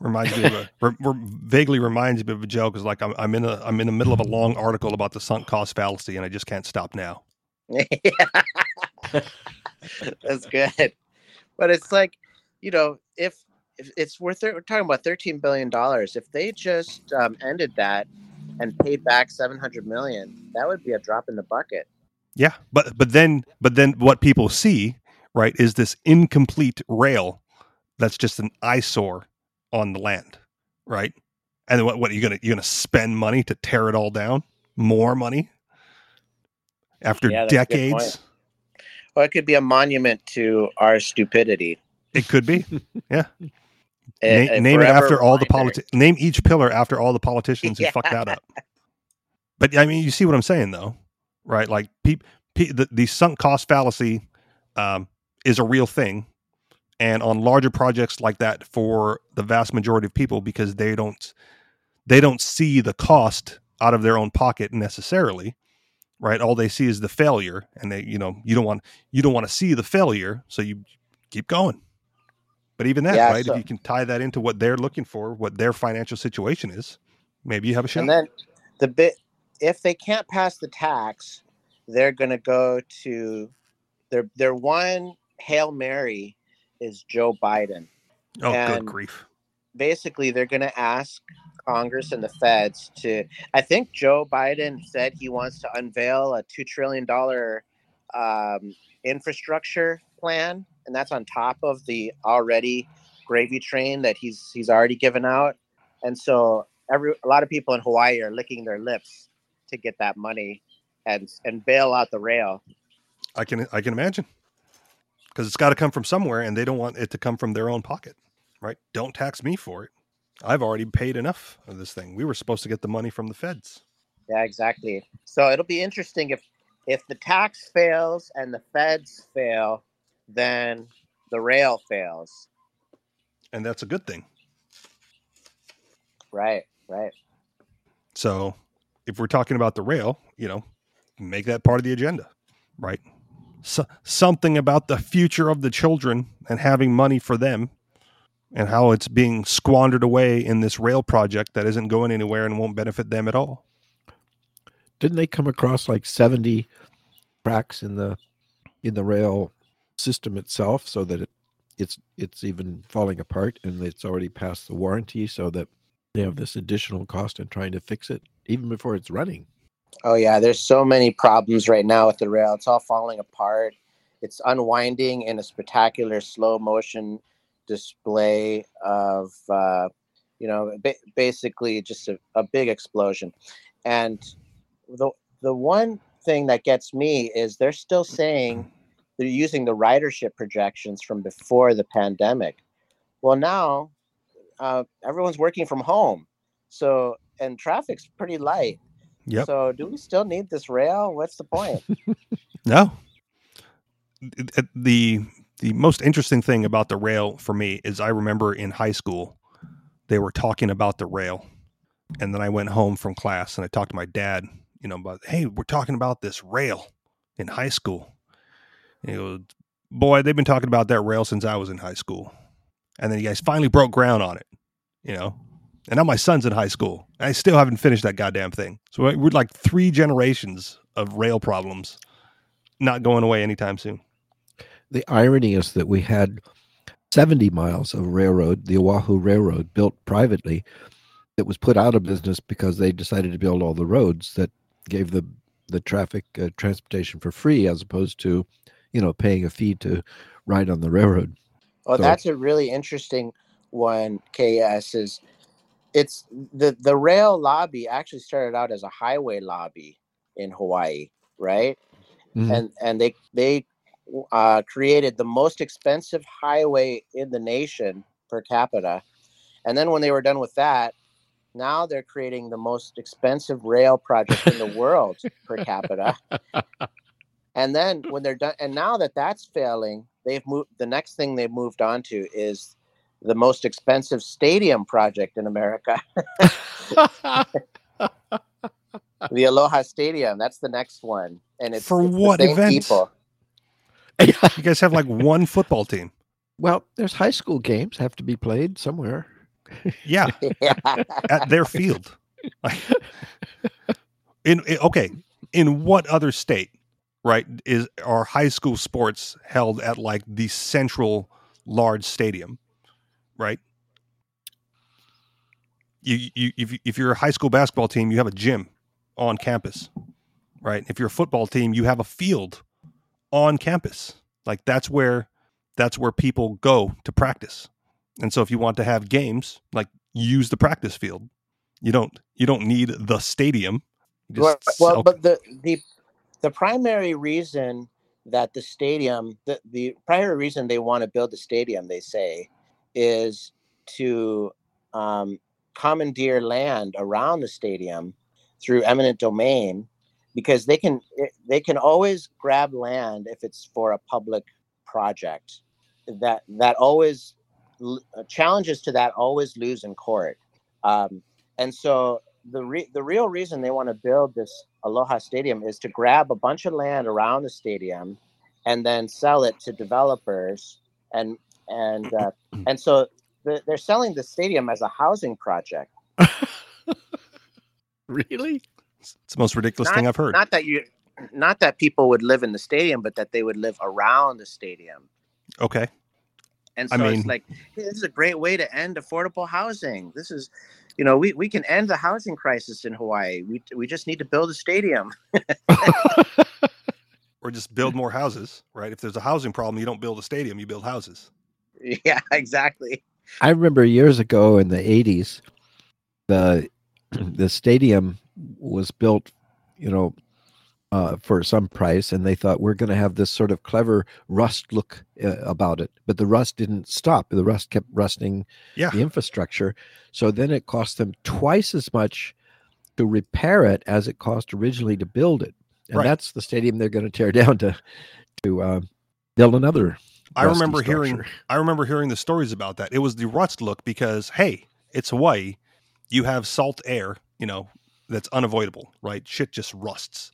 Reminds me of a [laughs] re, re- vaguely reminds me of a joke. Is like I'm, I'm in a I'm in the middle of a long article about the sunk cost fallacy, and I just can't stop now. [laughs] that's good but it's like you know if, if it's worth we're talking about 13 billion dollars if they just um, ended that and paid back 700 million that would be a drop in the bucket Yeah, but but then but then what people see right is this incomplete rail that's just an eyesore on the land, right? And what what are you gonna you gonna spend money to tear it all down? More money after Yeah, that's a good decades? or it could be a monument to our stupidity It could be. [laughs] A- name, it after all the reminder. politi- Name each pillar after all the politicians who [laughs] Yeah. fucked that up. But I mean, you see what I'm saying, though, right? Like, peop pe- the, the sunk cost fallacy um, is a real thing, and on larger projects like that, for the vast majority of people, because they don't they don't see the cost out of their own pocket necessarily, right? All they see is the failure, and they, you know, you don't want you don't want to see the failure, so you keep going. But even that, Yeah, right? so- if you can tie that into what they're looking for, what their financial situation is, maybe you have a shot. and then the bit if they can't pass the tax they're going to go to their their one hail mary is joe biden oh, good grief! basically they're going to ask congress and the feds to i think joe biden said he wants to unveil a $2 trillion um, infrastructure plan and that's on top of the already gravy train that he's he's already given out and so every a lot of people in hawaii are licking their lips to get that money and and bail out the rail I can I can imagine because it's got to come from somewhere, and they don't want it to come from their own pocket, right? Don't tax me for it. I've already paid enough of this thing. We were supposed to get the money from the feds. Yeah, exactly. So it'll be interesting if if the tax fails and the feds fail, then the rail fails. and that's a good thing. Right, right. So, if we're talking about the rail, you know, make that part of the agenda, right? So, something about the future of the children and having money for them and how it's being squandered away in this rail project that isn't going anywhere and won't benefit them at all. Didn't they come across like 70 cracks in the in the rail system itself so that it, it's it's even falling apart and it's already past the warranty so that they have this additional cost in trying to fix it even before it's running. Oh yeah, there's so many problems right now with the rail. It's all falling apart. It's unwinding in a spectacular slow motion display of uh, you know ba- basically just a, a big explosion. And the the one thing that gets me is they're still saying they're using the ridership projections from before the pandemic. Well, now uh, everyone's working from home, so and traffic's pretty light. Yep. So, do we still need this rail? What's the point? [laughs] No. The the most interesting thing about the rail for me is I remember in high school they were talking about the rail. And then I went home from class and I talked to my dad, you know, about hey, we're talking about this rail in high school. And he goes, Boy, they've been talking about that rail since I was in high school. And then you guys finally broke ground on it, you know. And now my son's in high school. I still haven't finished that goddamn thing. So we're like three generations of rail problems not going away anytime soon. The irony is that we had 70 miles of railroad, the Oahu Railroad, built privately that was put out of business because they decided to build all the roads that gave the the traffic uh, transportation for free as opposed to, you know, paying a fee to ride on the railroad. So- that's a really interesting one. KS is it's the the rail lobby actually started out as a highway lobby in Hawaii, right? Mhm. And and they they uh, created the most expensive highway in the nation per capita, and then when they were done with that, now they're creating the most expensive rail project in the world per capita. [laughs] And then when they're done, and now that that's failing, they've moved. The next thing they've moved on to is the most expensive stadium project in America, [laughs] the Aloha Stadium. That's the next one, and it's For it's the what same event? People. You guys have like one football team. well, there's high school games have to be played somewhere. Yeah, [laughs] yeah. at their field. Like, in, in okay, in what other state, right, is are high school sports held at like the central large stadium, right? You, you if if you're a high school basketball team, you have a gym on campus, right? If you're a football team, you have a field on campus. Like that's where that's where people go to practice. And so if you want to have games, like use the practice field. You don't you don't need the stadium. You well, well, but the the the primary reason that the stadium the, the primary reason they want to build the stadium they say is to um, commandeer land around the stadium through eminent domain because they can eh, they can always grab land if it's for a public project that that always uh, challenges to that always lose in court. Um, and so the re- the real reason they want to build this Aloha Stadium is to grab a bunch of land around the stadium and then sell it to developers and and uh, [clears throat] and so the, they're selling the stadium as a housing project. [laughs] Really? it's the most ridiculous thing I've heard. Not that you, not that people would live in the stadium, but that they would live around the stadium. okay. And I so mean- it's like hey, this is a great way to end affordable housing. This is, you know, we, we can end the housing crisis in Hawaii. We we just need to build a stadium. [laughs] Or just build more houses, right? If there's a housing problem, you don't build a stadium, you build houses. yeah, [laughs] exactly. I remember years ago in the 80s, the [clears throat] the stadium was built, you know, uh, for some price, and they thought we're going to have this sort of clever rust look uh, about it. But the rust didn't stop; the rust kept rusting Yeah. the infrastructure. So then it cost them twice as much to repair it as it cost originally to build it, and Right. that's the stadium they're going to tear [laughs] down to to uh, build another. I remember hearing. I remember hearing the stories about that. It was the rust look because hey, it's Hawaii. You have salt air, you know, that's unavoidable, right? Shit just rusts.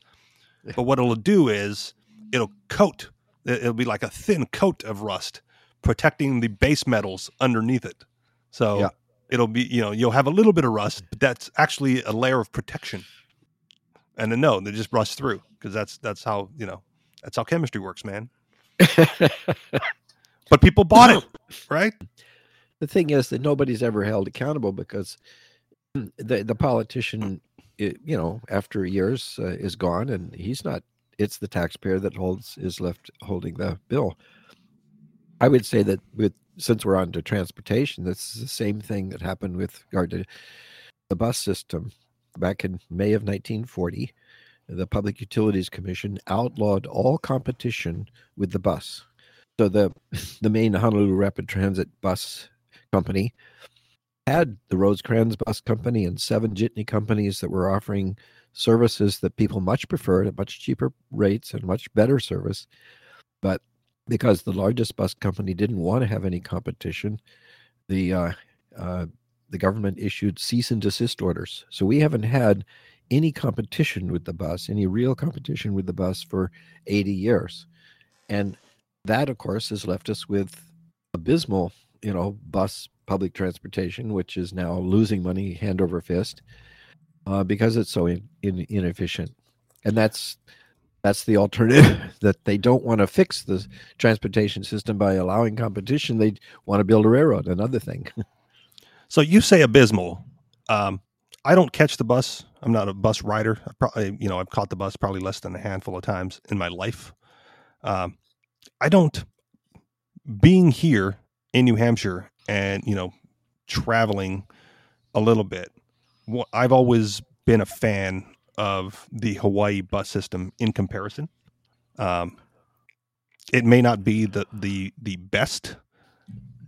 [laughs] But what it'll do is it'll coat. it- It'll be like a thin coat of rust, protecting the base metals underneath it. So Yeah. it'll be, you know, you'll have a little bit of rust, but that's actually a layer of protection. And then no, they just rust through because that's that's how you know that's how chemistry works, man. [laughs] but people bought it, [laughs] right? the thing is that nobody's ever held accountable because [clears throat] the the politician, i- you know, after years uh, is gone, and he's not. It's the taxpayer that holds is left holding the bill. I would say that with since we're on to transportation, this is the same thing that happened with regard to the bus system back in May of 1940. The Public Utilities Commission outlawed all competition with the bus. So the [laughs] the main Honolulu Rapid Transit bus company had the Rosecrans Bus Company and seven jitney companies that were offering services that people much preferred at much cheaper rates and much better service. But because the largest bus company didn't want to have any competition, the uh, uh, the government issued cease and desist orders. So we haven't had any competition with the bus, any real competition with the bus for 80 years. And that, of course, has left us with abysmal, you know, bus public transportation, which is now losing money hand over fist uh, because it's so in, in, inefficient. And that's that's the alternative [laughs] that they don't want to fix the transportation system by allowing competition. They want to build a railroad, another thing. [laughs] So you say abysmal. Um, I don't catch the bus. I'm not a bus rider. I probably, you know, I've caught the bus probably less than a handful of times in my life. Um, I don't. Being here in New Hampshire and you know, traveling a little bit, I've always been a fan of the Hawaii bus system in comparison. Um, it may not be the the the best,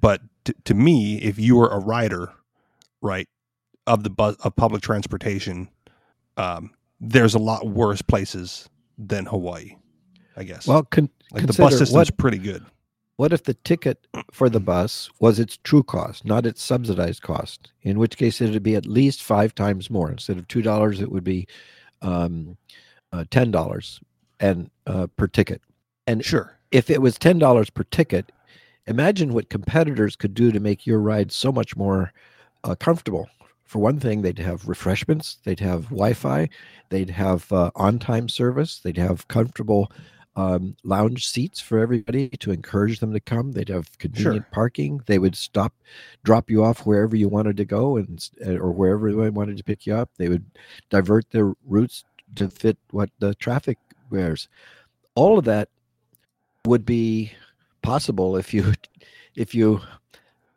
but to, to me, if you were a rider, right, of the bus of public transportation, um, there's a lot worse places than Hawaii. I guess. Well, con- like the bus system's what pretty good. What if the ticket for the bus was its true cost, not its subsidized cost? In which case, it would be at least five times more. Instead of two dollars, it would be um, uh, ten dollars and uh, per ticket. And Sure. if it was ten dollars per ticket, imagine what competitors could do to make your ride so much more uh, comfortable. For one thing, they'd have refreshments, they'd have Wi-Fi, they'd have uh, on-time service, they'd have comfortable um, lounge seats for everybody to encourage them to come. They'd have convenient parking. They would stop, drop you off wherever you wanted to go, and uh, or wherever they wanted to pick you up. They would divert their routes to fit what the traffic wears. All of that would be possible if you if you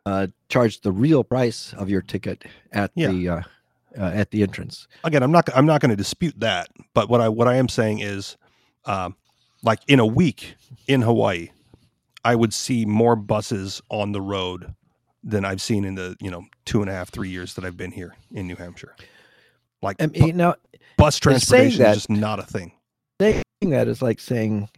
uh, charged the real price of your ticket at Yeah. the uh, uh, at the entrance. Again, I'm not. I'm not going to dispute that. But what I what I am saying is, um, like in a week in Hawaii, I would see more buses on the road than I've seen in the you know two and a half three years that I've been here in New Hampshire. Like I bu- mean, now bus transportation that- is just not a thing. saying that is like saying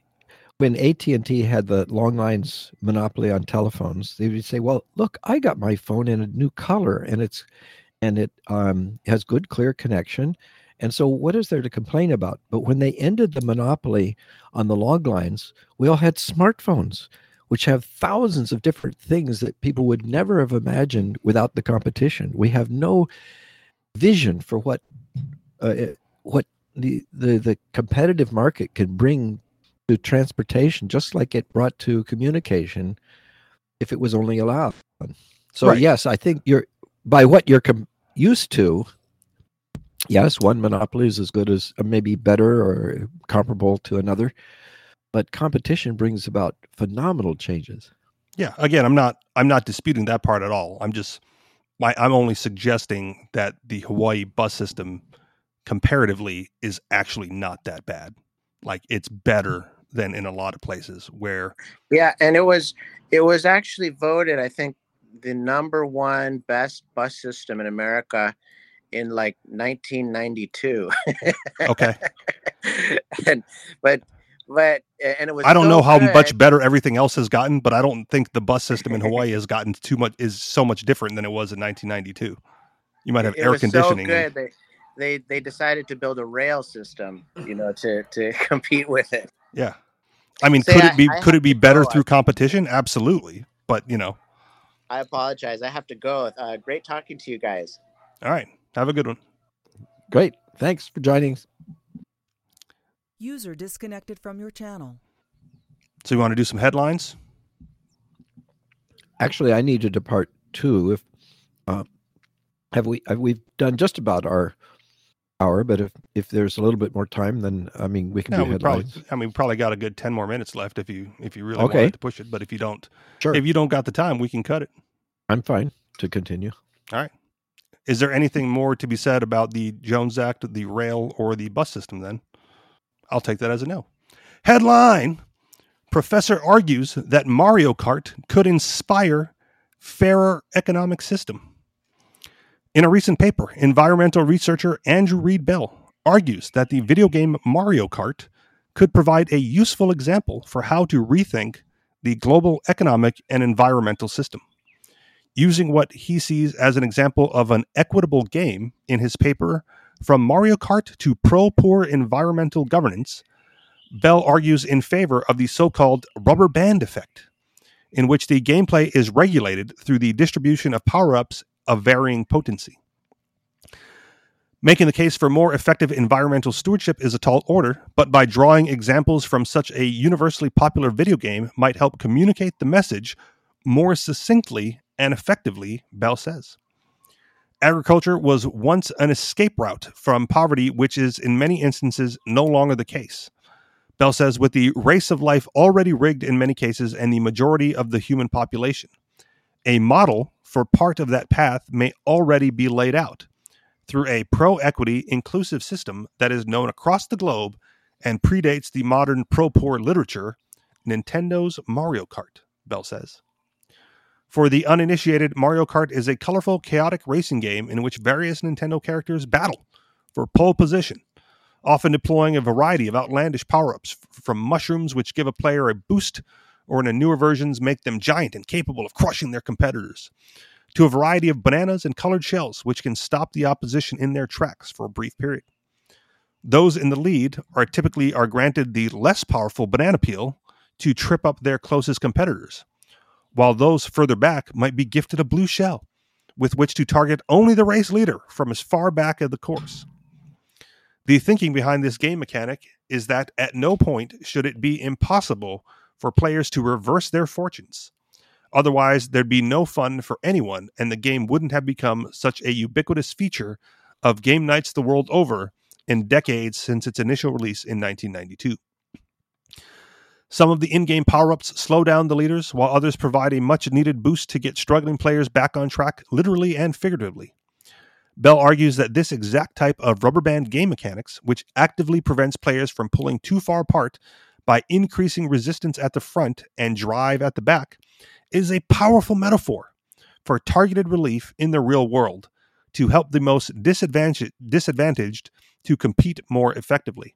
when AT&T had the long lines monopoly on telephones they would say well look I got my phone in a new color and it's and it um, has good clear connection and so what is there to complain about? But when they ended the monopoly on the long lines we all had smartphones which have thousands of different things that people would never have imagined without the competition. We have no vision for what uh, what the, the the competitive market can bring to transportation just like it brought to communication if it was only allowed. So Right. yes i think you're by what you're com- used to yes one monopoly is as good as uh, maybe better or comparable to another but competition brings about phenomenal changes Yeah, again, I'm not I'm not disputing that part at all. I'm just my I'm only suggesting that the Hawaii bus system comparatively is actually not that bad. Like it's better than in a lot of places where Yeah, and it was it was actually voted, I think, the number one best bus system in America in like 1992. okay, [laughs] and but but and it was I don't so know how good. much better everything else has gotten, but I don't think the bus system in Hawaii has gotten too much is so much different than it was in 1992. You might have it air conditioning. So and-. They, they they decided to build a rail system, you know, to to [laughs] compete with it. yeah. I mean, Say, could it be I could it be better through competition? Absolutely. But, you know, I apologize. I have to go. Uh, great talking to you guys. all right. Have a good one. great thanks for joining User disconnected from your channel. So you want to do some headlines? Actually, I need to depart too. If uh, have we have we've done just about our hour, but if if there's a little bit more time, then I mean we can No, do we probably. I mean, we probably got a good ten more minutes left if you if you really Okay. wanted to push it. But if you don't, Sure, if you don't got the time, we can cut it. I'm fine to continue. Is there anything more to be said about the Jones Act, the rail, or the bus system? Then I'll take that as a no. Headline: Professor argues that Mario Kart could inspire fairer economic system. In a recent paper, environmental researcher Andrew Reid Bell argues that the video game Mario Kart could provide a useful example for how to rethink the global economic and environmental system. Using what he sees as an example of an equitable game in his paper, From Mario Kart to Pro Poor Environmental Governance, Bell argues in favor of the so called rubber band effect, in which the gameplay is regulated through the distribution of power ups of varying potency. Making the case for more effective environmental stewardship is a tall order, but by drawing examples from such a universally popular video game might help communicate the message more succinctly and effectively, Bell says. Agriculture was once an escape route from poverty, which is in many instances no longer the case. Bell says, with the race of life already rigged in many cases and the majority of the human population, a model for part of that path may already be laid out through a pro equity inclusive system that is known across the globe and predates the modern pro poor literature, Nintendo's Mario Kart, Bell says. For the uninitiated, Mario Kart is a colorful, chaotic racing game in which various Nintendo characters battle for pole position, often deploying a variety of outlandish power ups, from mushrooms, which give a player a boost, or in newer versions, make them giant and capable of crushing their competitors, to a variety of bananas and colored shells, which can stop the opposition in their tracks for a brief period. Those in the lead are typically are granted the less powerful banana peel to trip up their closest competitors while those further back might be gifted a blue shell with which to target only the race leader from as far back of the course. The thinking behind this game mechanic is that at no point should it be impossible for players to reverse their fortunes. Otherwise, there'd be no fun for anyone, and the game wouldn't have become such a ubiquitous feature of game nights the world over in decades since its initial release in 1992. Some of the in game power ups slow down the leaders, while others provide a much needed boost to get struggling players back on track, literally and figuratively. Bell argues that this exact type of rubber band game mechanics, which actively prevents players from pulling too far apart by increasing resistance at the front and drive at the back, is a powerful metaphor for targeted relief in the real world to help the most disadvantaged, disadvantaged to compete more effectively.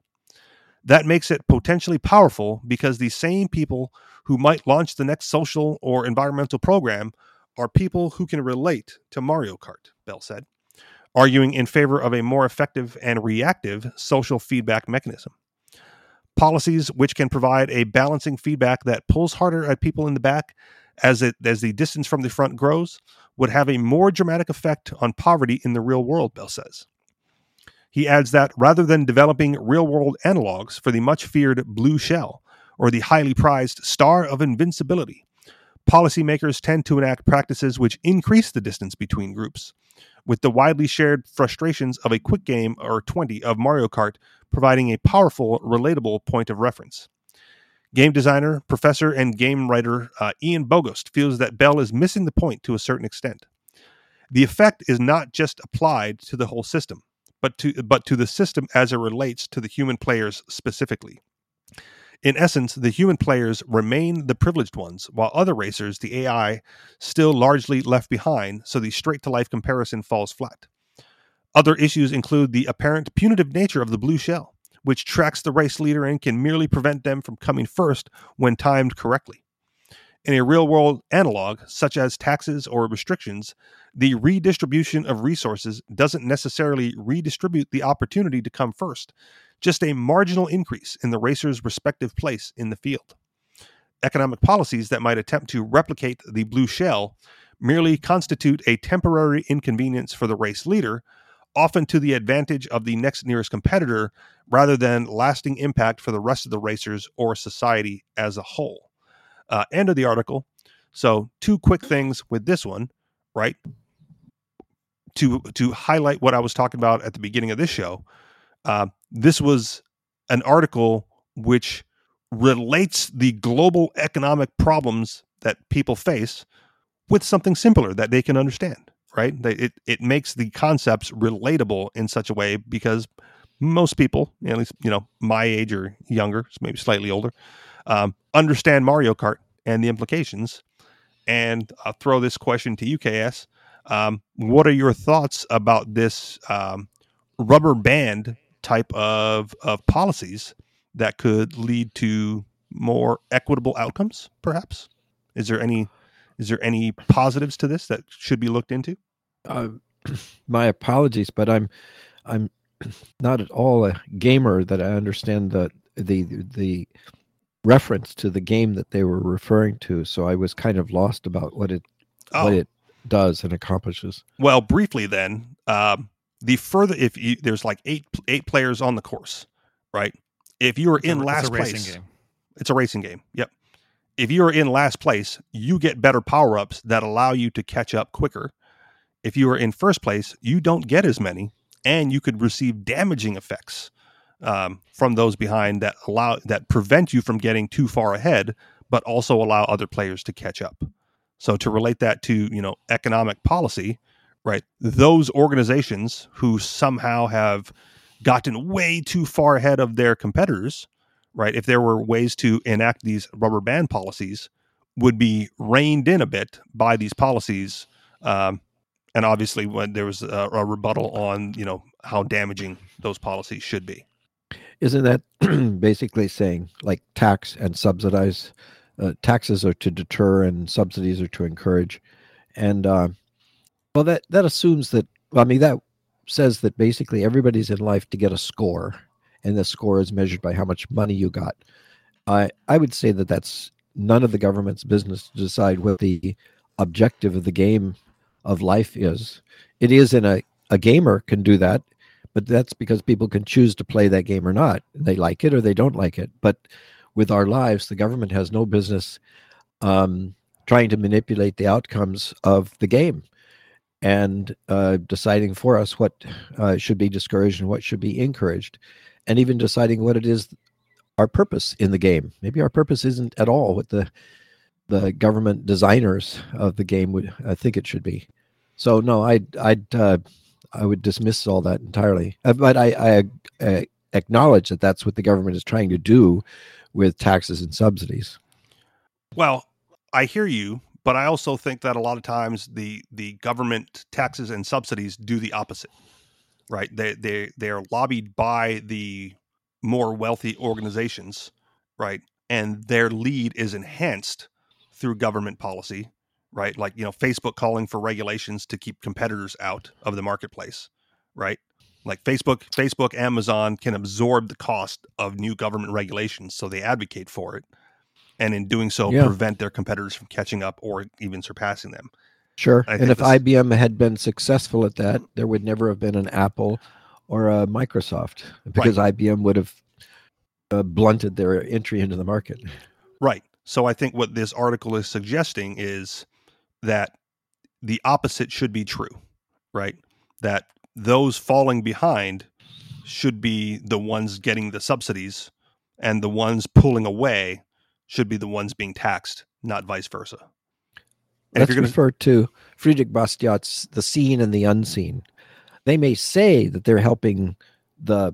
That makes it potentially powerful because the same people who might launch the next social or environmental program are people who can relate to Mario Kart, Bell said, arguing in favor of a more effective and reactive social feedback mechanism. Policies which can provide a balancing feedback that pulls harder at people in the back as it as the distance from the front grows would have a more dramatic effect on poverty in the real world, Bell says. He adds that rather than developing real world analogs for the much feared blue shell or the highly prized star of invincibility, policymakers tend to enact practices which increase the distance between groups, with the widely shared frustrations of a quick game or 20 of Mario Kart providing a powerful, relatable point of reference. Game designer, professor, and game writer uh, Ian Bogost feels that Bell is missing the point to a certain extent. The effect is not just applied to the whole system but to but to the system as it relates to the human players specifically. In essence, the human players remain the privileged ones, while other racers, the AI, still largely left behind, so the straight to life comparison falls flat. Other issues include the apparent punitive nature of the blue shell, which tracks the race leader and can merely prevent them from coming first when timed correctly. In a real world analog, such as taxes or restrictions, the redistribution of resources doesn't necessarily redistribute the opportunity to come first, just a marginal increase in the racer's respective place in the field. Economic policies that might attempt to replicate the blue shell merely constitute a temporary inconvenience for the race leader, often to the advantage of the next nearest competitor, rather than lasting impact for the rest of the racers or society as a whole. Uh, end of the article. So, two quick things with this one, right? To to highlight what I was talking about at the beginning of this show. Uh, this was an article which relates the global economic problems that people face with something simpler that they can understand right they, it, it makes the concepts relatable in such a way because most people at least you know my age or younger maybe slightly older um, understand mario kart and the implications and i'll throw this question to you ks um, what are your thoughts about this um, rubber band type of, of policies that could lead to more equitable outcomes perhaps? Is there any is there any positives to this that should be looked into? Uh, [clears throat] my apologies but i'm i'm [clears throat] not at all a gamer that i understand the the the reference to the game that they were referring to so i was kind of lost about what it oh, what it does and accomplishes. Well briefly then um, the further if you there's like eight eight players on the course right? If you are in it's a last racing place game. it's a racing game yep. If you're in last place you get better power-ups that allow you to catch up quicker. If you are in first place you don't get as many and you could receive damaging effects um, from those behind that allow that prevent you from getting too far ahead but also allow other players to catch up. So to relate that to you know economic policy right those organizations who somehow have gotten way too far ahead of their competitors right if there were ways to enact these rubber band policies would be reined in a bit by these policies um, and obviously when there was a, a rebuttal on you know how damaging those policies should be isn't that [clears throat] basically saying like tax and subsidize uh, taxes are to deter and subsidies are to encourage? And uh, well that that assumes that i mean that says that basically everybody's in life to get a score and the score is measured by how much money you got. I i would say that that's none of the government's business to decide what the objective of the game of life is. It is in a a gamer can do that but that's because people can choose to play that game or not. They like it or they don't like it. But with our lives, the government has no business um, trying to manipulate the outcomes of the game and uh, deciding for us what uh, should be discouraged and what should be encouraged, and even deciding what it is our purpose in the game. Maybe our purpose isn't at all what the the government designers of the game would I think it should be. So no, I'd I'd uh, I would dismiss all that entirely. Uh, but I, I, I acknowledge that that's what the government is trying to do with taxes and subsidies. Well, I hear you, but I also think that a lot of times the the government taxes and subsidies do the opposite. Right? They they they are lobbied by the more wealthy organizations, right? And their lead is enhanced through government policy, right? Like, you know, Facebook calling for regulations to keep competitors out of the marketplace, right? Like Facebook, Facebook, Amazon can absorb the cost of new government regulations, so they advocate for it and in doing so Yeah. prevent their competitors from catching up or even surpassing them. Sure. I and if this- IBM had been successful at that, there would never have been an Apple or a Microsoft because IBM would have uh, blunted their entry into the market. Right. So I think what this article is suggesting is that the opposite should be true, right? That those falling behind should be the ones getting the subsidies and the ones pulling away should be the ones being taxed, not vice versa. And if Let's you're going to refer to Friedrich Bastiat's The Seen and the Unseen. They may say that they're helping the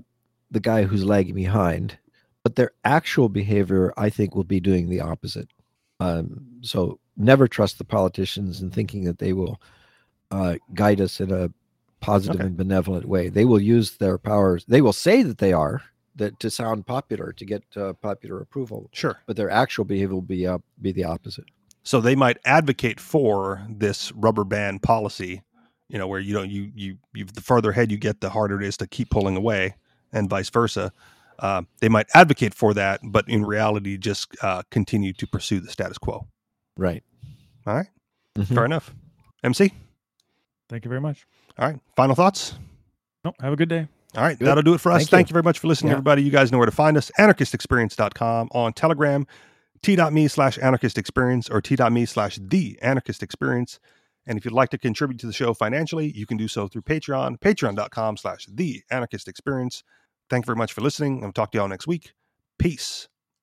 the guy who's lagging behind, but their actual behavior, I think, will be doing the opposite. Um, so never trust the politicians in thinking that they will uh, guide us in a positive Okay. and benevolent way. They will use their powers. They will say that they are that to sound popular to get uh, popular approval, sure. but their actual behavior will be uh, be the opposite. So they might advocate for this rubber band policy, you know, where you don't you you you the further ahead you get, the harder it is to keep pulling away, and vice versa. Uh, they might advocate for that, but in reality, just uh, continue to pursue the status quo. Right. All right. Mm-hmm. Fair enough. MC. Thank you very much. All right. Final thoughts? No, have a good day. All right. Good. That'll do it for us. Thank, Thank you. very much for listening, yeah. everybody. You guys know where to find us anarchistexperience.com on Telegram, t.me slash anarchist experience or t.me slash the anarchist experience. And if you'd like to contribute to the show financially, you can do so through Patreon, patreon.com slash the anarchist experience. Thank you very much for listening. I'll talk to y'all next week. Peace.